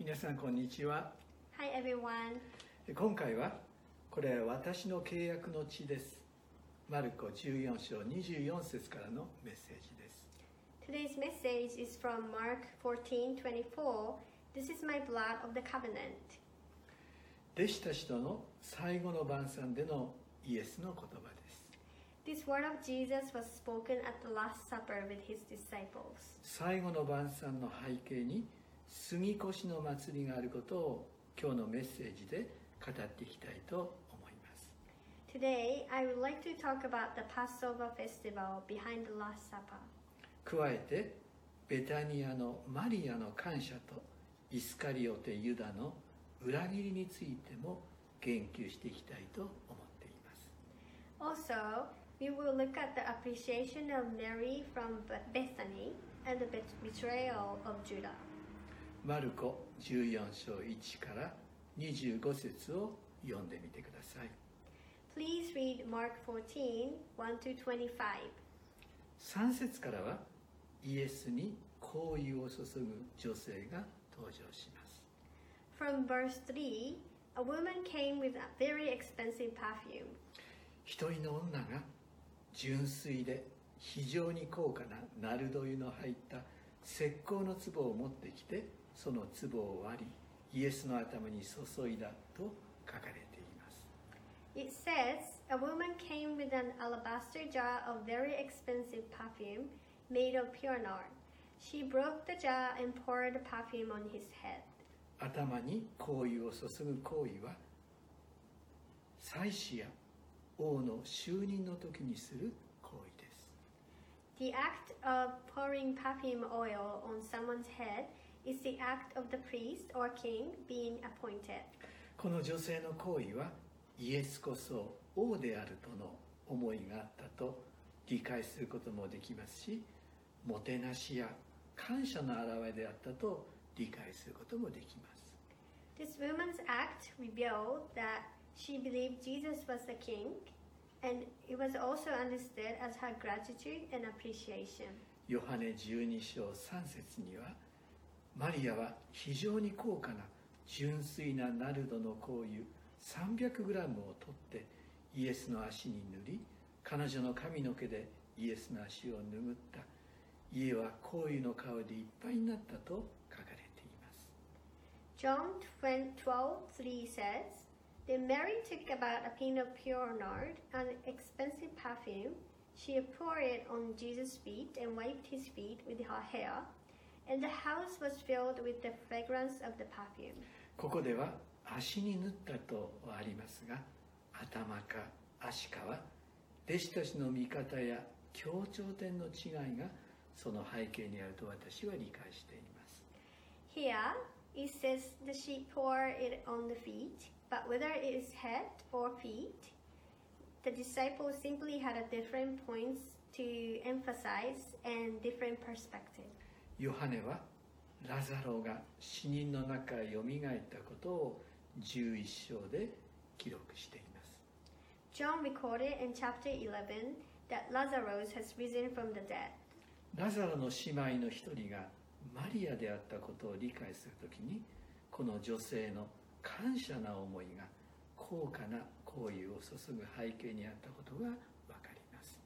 皆さんこんにちは Hi everyone. 今回はこれは私の契約の地ですマルコ14章24節からのメッセージです Today's message is from Mark 14:24. This is my blood of the covenant. 弟子たちとの最後の晩餐でのイエスの言葉です This word of Jesus was spoken at the Last Supper with his disciples. 最後の晩餐の背景に杉越の祭りがあることを今日のメッセージで語っていきたいと思います Today, I would like to talk about the Passover festival behind the Last Supper. 加えてベタニアのマリアの感謝とイスカリオテユダの裏切りについても言及していきたいと思っています Also, we will look at the appreciation of Mary from Bethany and the bet- betrayal of Judah. マルコ14章1から25節を読んでみてください Please read Mark 14 1 to 25. 3節からはイエスに好意を注ぐ女性が登場します From verse 3, a woman came with a very expensive perfume. 一人の女が純粋で非常に高価なナルド油の入った石膏の壺を持ってきてその壺を割りイエスの頭に注いだと書かれています It says, A woman came with an alabaster jar of very expensive perfume made of pure nard. She broke the jar and poured the perfume on his head. 頭に香油を注ぐ行為は祭司や王の就任の時にする行為です The act of pouring perfume oil on someone's head is the act of the priest or king being appointed. この女性の行為はイエスこそ王であるとの思いがあったと理解することもできますしもてなしや感謝の表れであったと理解することもできます This woman's act revealed that she believed Jesus was the king, and it was also understood as her gratitude and appreciation. ヨハネ12章3節にはマリアは非常に高価な純粋なナルドの香油 300g を取ってイエスの足に塗り彼女の髪の毛でイエスの足を拭った家は香油の香りでいっぱいになったと書かれています John 12:3 says, Then Mary took about a pin of pure nard, an expensive perfume. She poured it on Jesus' feet and wiped his feet with her hair, and the house was filled with the fragrance of the perfume. ここでは足に塗ったとありますが頭か足かは弟子たちの見方や協調点の違いがその背景にあると私は理解しています Here, it says that she poured it on the feet, but whether it is head or feet, the disciples simply had a different points to emphasize and different perspective. ヨハネはラザロが死人の中へよみがえったことを11章で記録しています John recorded in chapter 11 that Lazarus has risen from the dead. ラザロの姉妹の一人がマリアであったことを理解するときにこの女性の感謝な思いが高価な行為を注ぐ背景にあったことがわかります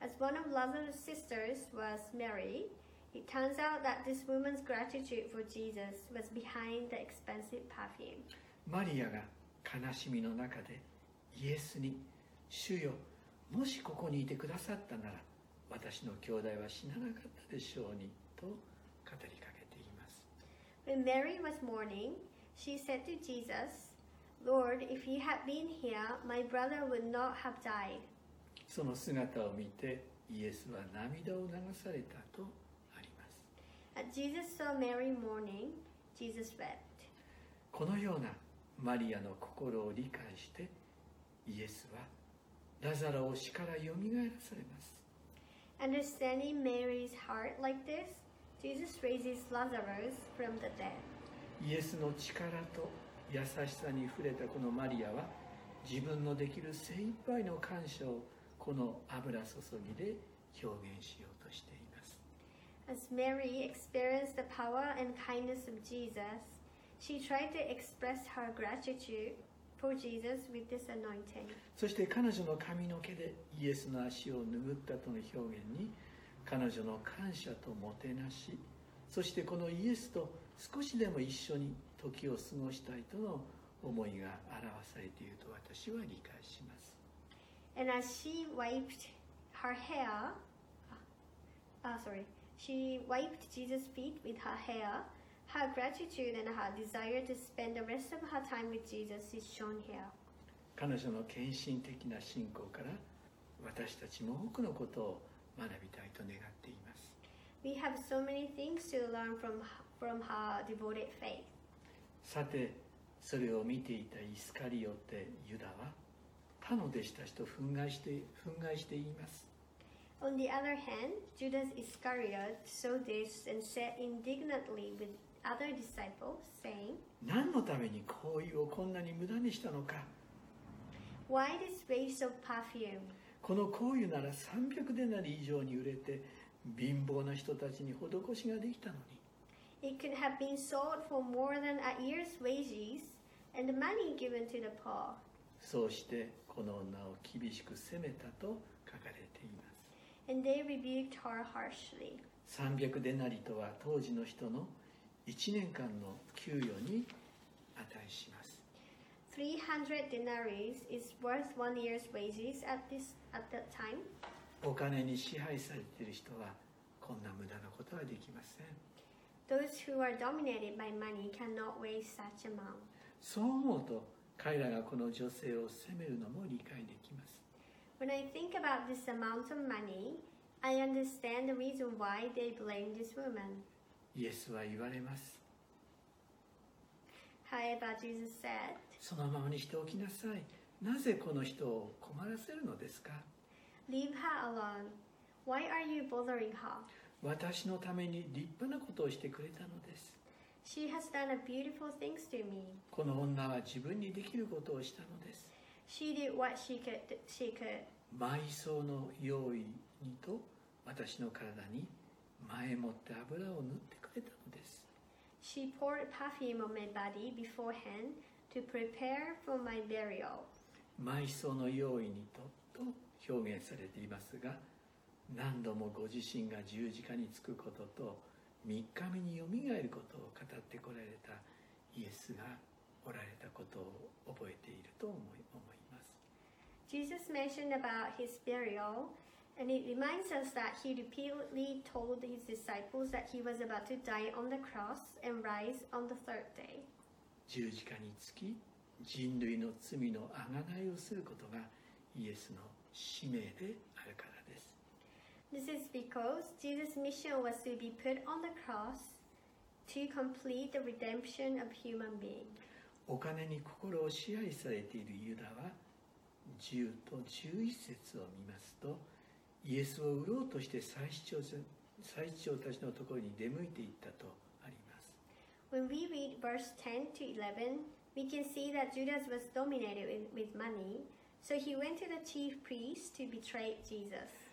As one of Lazarus' sisters was Mary, it turns out that this woman's gratitude for Jesus was behind the expensive perfume. マリアが悲しみの中でイエスに「主よもしここにいてくださったなら私の兄弟は死ななかったでしょうに」と語りかけています When Mary was mourning, she said to Jesus, Lord, if you had been here, my brother would not have died. その姿を見てイエスは涙を流されたとこのようなマリアの心を理解してイエスはラザラを死からよみがえらされます。Understanding Mary's heart like this, Jesus raises Lazarus from the dead. イエスの力と優しさに触れたこのマリアは自分のできる精一杯の感謝をこの油注ぎで表現しようと As Mary experienced the power and kindness of Jesus, She tried to express her gratitude for Jesus with this anointing. そして彼女の髪の毛でイエスの足を拭ったとの表現に彼女の感謝ともてなしそしてこのイエスと少しでも一緒に時を過ごしたいとの思いが表されていると私は理解します And as she wiped her hair, ah, sorry, she wiped Jesus' feet with her hair. Her gratitude and her desire to spend the rest of her time with Jesus is shown here. 彼女の献身的な信仰から私たちも多くのことを学びたいと願っています We have so many things to learn from from her devoted faith. さてそれを見ていたイスカリオテユダは他の弟子たちと憤慨して憤慨して言います On the other hand, Judas Iscariot saw this and said indignantly with other disciples, saying, 何のために香油をこんなに無駄にしたのか Why this waste of perfume? この香油なら300デナリ以上に売れて貧乏な人たちに施しができたのに It could have been sold for more than a year's wages and the money given to the poor. そうしてこの女を厳しく責めたと And they rebuked her harshly. 300デナリとは当時の人の1年間の給与に値します300 denaries is worth one year's wages at this at that time. お金に支配されている人はこんな無駄なことはできません Those who are dominated by money cannot waste such amount. そう思うと彼らがこの女性を責めるのも理解できます When I think about this amount of money, I understand the reason why they blame this woman. イエスは言われます However, Jesus said, そのままにしておきなさいなぜこの人を困らせるのですか Leave her alone. Why are you bothering her? 私のために立派なことをしてくれたのです She has done a beautiful things to me. この女は自分にできることをしたのです She did what she could. She could. 埋葬の用意にと私の体に前もって油を塗ってくれたのです She poured perfume on my body beforehand to prepare for my burial. 埋葬の用意にとと表現されていますが何度もご自身が十字架につくことと3日目によみがえることを語ってこられたイエスがおられたことを覚えていると思い思います Jesus mentioned about his burial, and it reminds us that he repeatedly told his disciples that he was about to die on the cross and rise on the third day. 十字架につき人類の罪のあがないをすることがイエスの使命であるからです This is because Jesus' mission was to be put on the cross to complete the redemption of human beings. お金に心を支配されているユダは 10と11節を見ますとイエスを売ろうとして祭司長たちのところに出向いていったとあります When we read verse 10 to 11, we can see that Judas was dominated with, money, so he went to the chief priests to betray Jesus.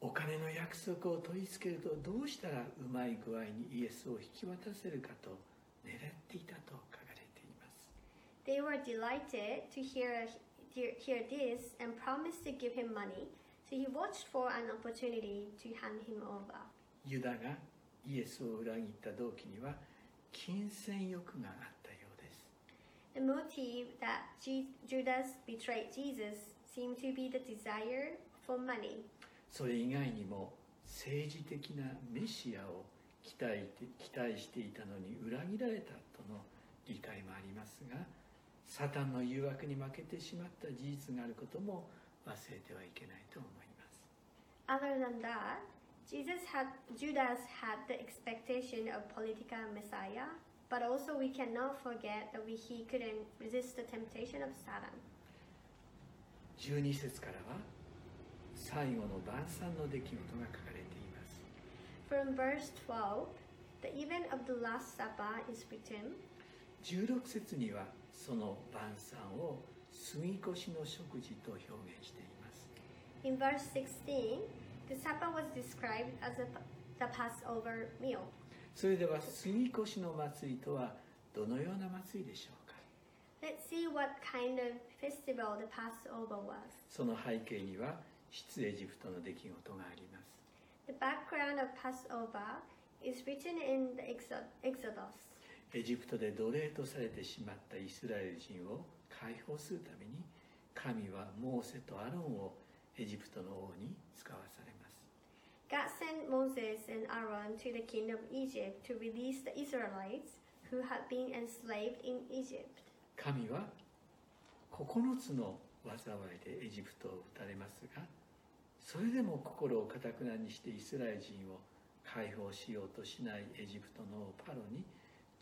お金の約束を取り付けるとどうしたらうまい具合にイエスを引き渡せるかと狙っていたと書かれています They were delighted to hear, hear, hear this and promised to give him money, so he watched for an opportunity to hand him over. ユダがイエスを裏切った動機には金銭欲があったようです The motive that Judas betrayed Jesus seemed to be the desire for money. それ以外にも政治的なメシアを期待て期待していたのに裏切られたとの理解もありますがサタンの誘惑に負けてしまった事実があることも忘れてはいけないと思います Other than that, Jesus had Judas had the expectation of political Messiah, but also we cannot forget that we, he couldn't resist the temptation of Satan. 12節からは最後の晩餐の出来事が書かれています From verse 12, the event of the Last Supper is written, 16節にはその晩餐を杉越の食事と表現しています in verse 16, the supper was described as a, the Passover meal. それでは杉越の祭りとはどのような祭りでしょうか Let's see what kind of festival the Passover was. その背景には出エジプトの出来事があります The background of Passover is written in the Exod- Exodus. エジプトで奴隷とされてしまったイスラエル人を解放するために神はモーセとアロンをエジプトの王に使わされます God sent Moses and Aaron to the king of Egypt to release the Israelites who had been enslaved in Egypt. 神は9つの災いでエジプトを打たれますがそれでも心をかたくなにしてイスラエル人を解放しようとしないエジプトの王パロに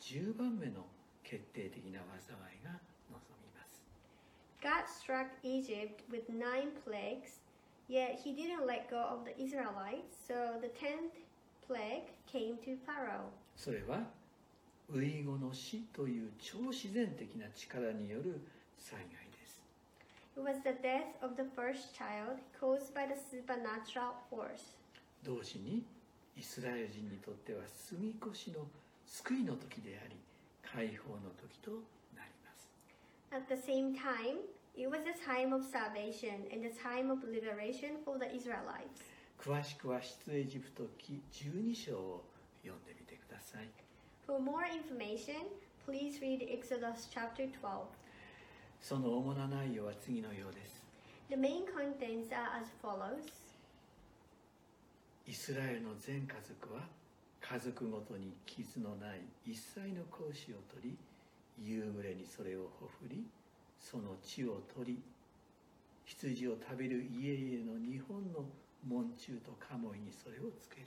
10番目の決定的な災いが望みます God struck Egypt with nine plagues, yet he didn't let go of the Israelites, so the tenth plague came to Pharaoh. それはウイゴの死という超自然的な力による災害です It was the death of the first child caused by the supernatural force. 同時にイスラエル人にとっては住み越しの救いの時であり解放の時となります At the same time, it was a time of salvation and a time of liberation for the Israelites. 詳しくは出エジプト記12章を読んでみてください For more information, please read Exodus chapter 12. その主な内容は次のようです The main contents are as follows イスラエルの全家族は家族ごとに傷のない一切の子を取り夕暮れにそれをほふりその血を取り羊を食べる家々の日本の門中とカモイにそれをつける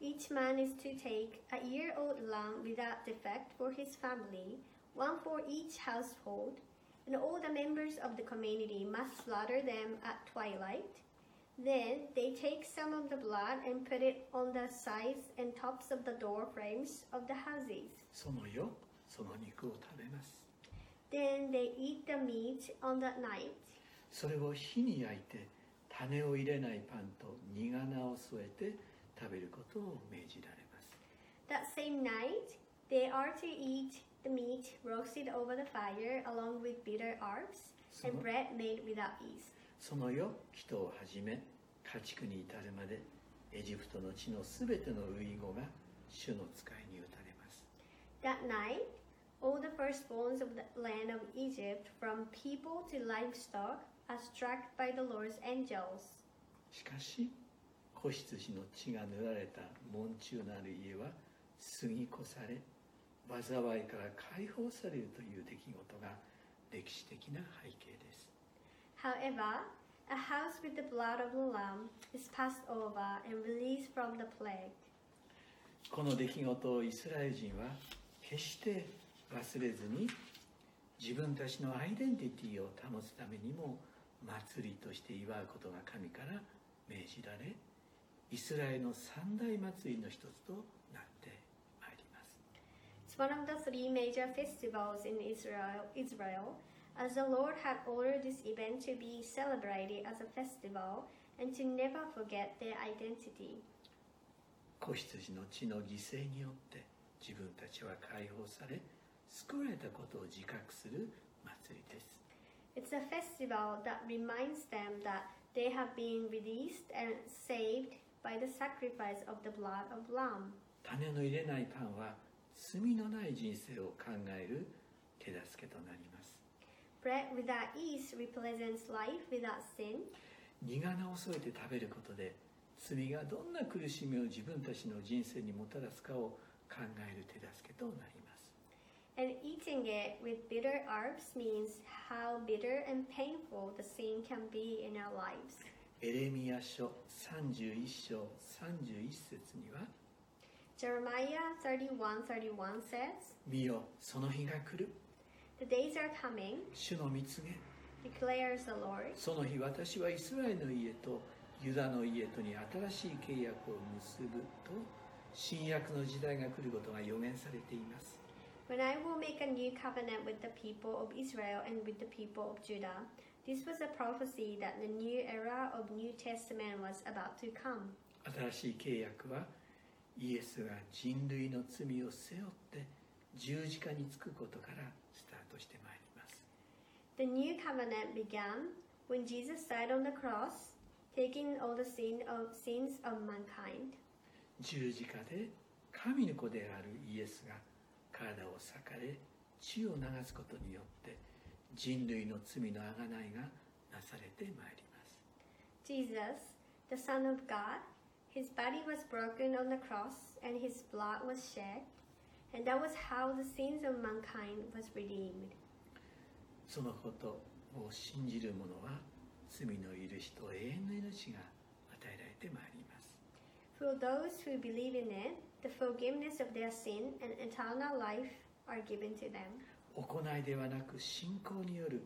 Each man is to take a year old lamb without defect for his family, one for each household, and all the members of the community must slaughter them at twilight. Then they take some of the blood and put it on the sides and tops of the door frames of the houses. その夜その肉を食べます Then they eat the meat on that night. それを火に焼いて種を入れないパンと苦菜を添えて食べることを命じられます That same night, they are to eat the meat roasted over the fire along with bitter herbs and So- bread made without yeast. その夜人をはじめ家畜に至るまでエジプトの地のすべての遺語が主の使いに打たれます That night, all the firstborns of the land of Egypt, from people to livestock, are struck by the Lord's angels. しかし子羊の血が塗られた門中なる家は過ぎ越され災いから解放されるという出来事が歴史的な背景です However, a house with the blood of the Lamb is passed over and released from the plague. この出来事をイスラエル人は決して忘れずに自分たちのアイデンティティを保つためにも祭りとして祝うことが神から命じられイスラエルの三大祭りの一つとなってまいります It's one of the three major festivals in Israel, Israel, as the Lord had ordered this event to be celebrated as a festival and to never forget their identity. 子羊の血の犠牲によって自分たちは解放され救われたことを自覚する祭りです It's a festival that reminds them that they have been released and saved by the sacrifice of the blood of Lamb. 種の入れないパンは罪のない人生を考える手助けとなります Bread without yeast represents life without sin, 苦菜を添えて食べることで罪がどんな苦しみを自分たちの人生にもたらすかを考える手助けとなります and eating it with bitter herbs means how bitter and painful the sin can be in our lives. エレミヤ書31章31節には Jeremiah 31:31 says,「見よその日が来る "The days are coming," 主の蜜げ declares the Lord, その日私はイスラエルの家とユダの家とに新しい契約を結ぶと新約の時代が来ることが予言されています when I will make a new covenant with the people of Israel and with the people of Judah. This was a prophecy that the new era of New Testament was about to come. 新しい契約はイエスが人類の罪を背負って十字架につくことからスタートしてまいります The new covenant began when Jesus died on the cross, taking all the sin of, sins of mankind. 十字架で神の子であるイエスが体を裂かれ血を流すことによって人類の罪の贖いがなされてまいります Jesus, the Son of God, his body was broken on the cross and his blood was shed, and that was how the sins of mankind was redeemed. そのことを信じる者は罪の許しと永遠の命が与えられてまいります For those who believe in it, the forgiveness of their sin and eternal life are given to them. 行いではなく信仰による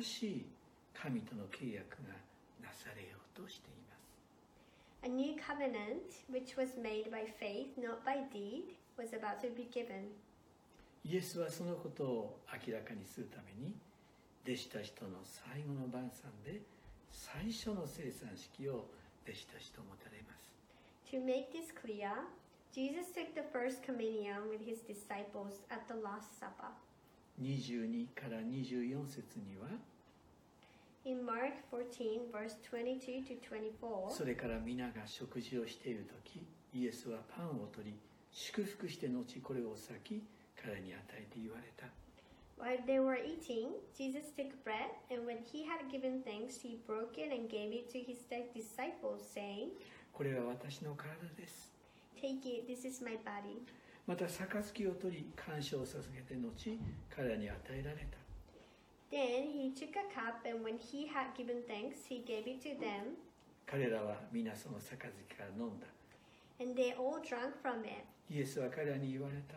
新しい神との契約がなされようとしています A new covenant, which was made by faith, not by deed, was about to be given. イエスはそのことを明らかにするために弟子たちとの最後の晩餐で最初の生産式を弟子たちと持たれます To make this clear, Jesus took the first communion with his disciples at the Last Supper. 22から24節には In Mark 14, verse 22 to 24, それから皆が食事をしている時イエスはパンを取り祝福して後これを裂き彼に与えて言われた while they were eating, Jesus took bread, and when he had given thanks, he broke it and gave it to his disciples, saying, これは私の体です Take it, this is my body. また杯を取り感謝を捧げて後彼に与えられた Then he took a cup, and when he had given thanks, he gave it to them, 彼らは皆その杯から飲んだ and they all drank from it. イエスは彼らに言われた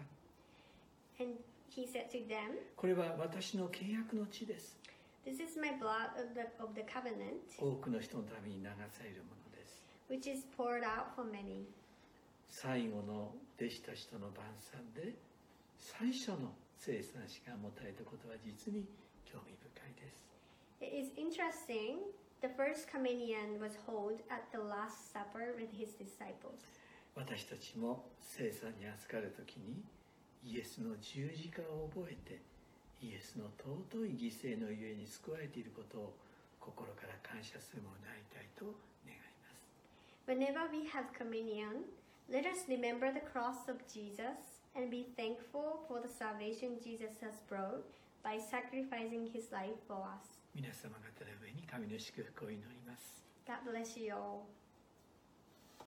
And he said to them, これは私の契約の地です This is my blood of the, of the covenant, 多くの人のために流されるものです which is poured out for many. 最後の弟子たちとの晩餐で最初の生産式が持たれたことは実に興味深いです It is interesting. The first communion was held at the Last Supper with his disciples. 私たちも生産に預かる時にイエスの十字架を覚えてイエスの尊い犠牲のゆえに救われていることを心から感謝するものでありたいと願います Whenever we have communion, let us remember the cross of Jesus and be thankful for the salvation Jesus has brought by sacrificing his life for us. 皆様方の上に神の祝福を祈ります God bless you all.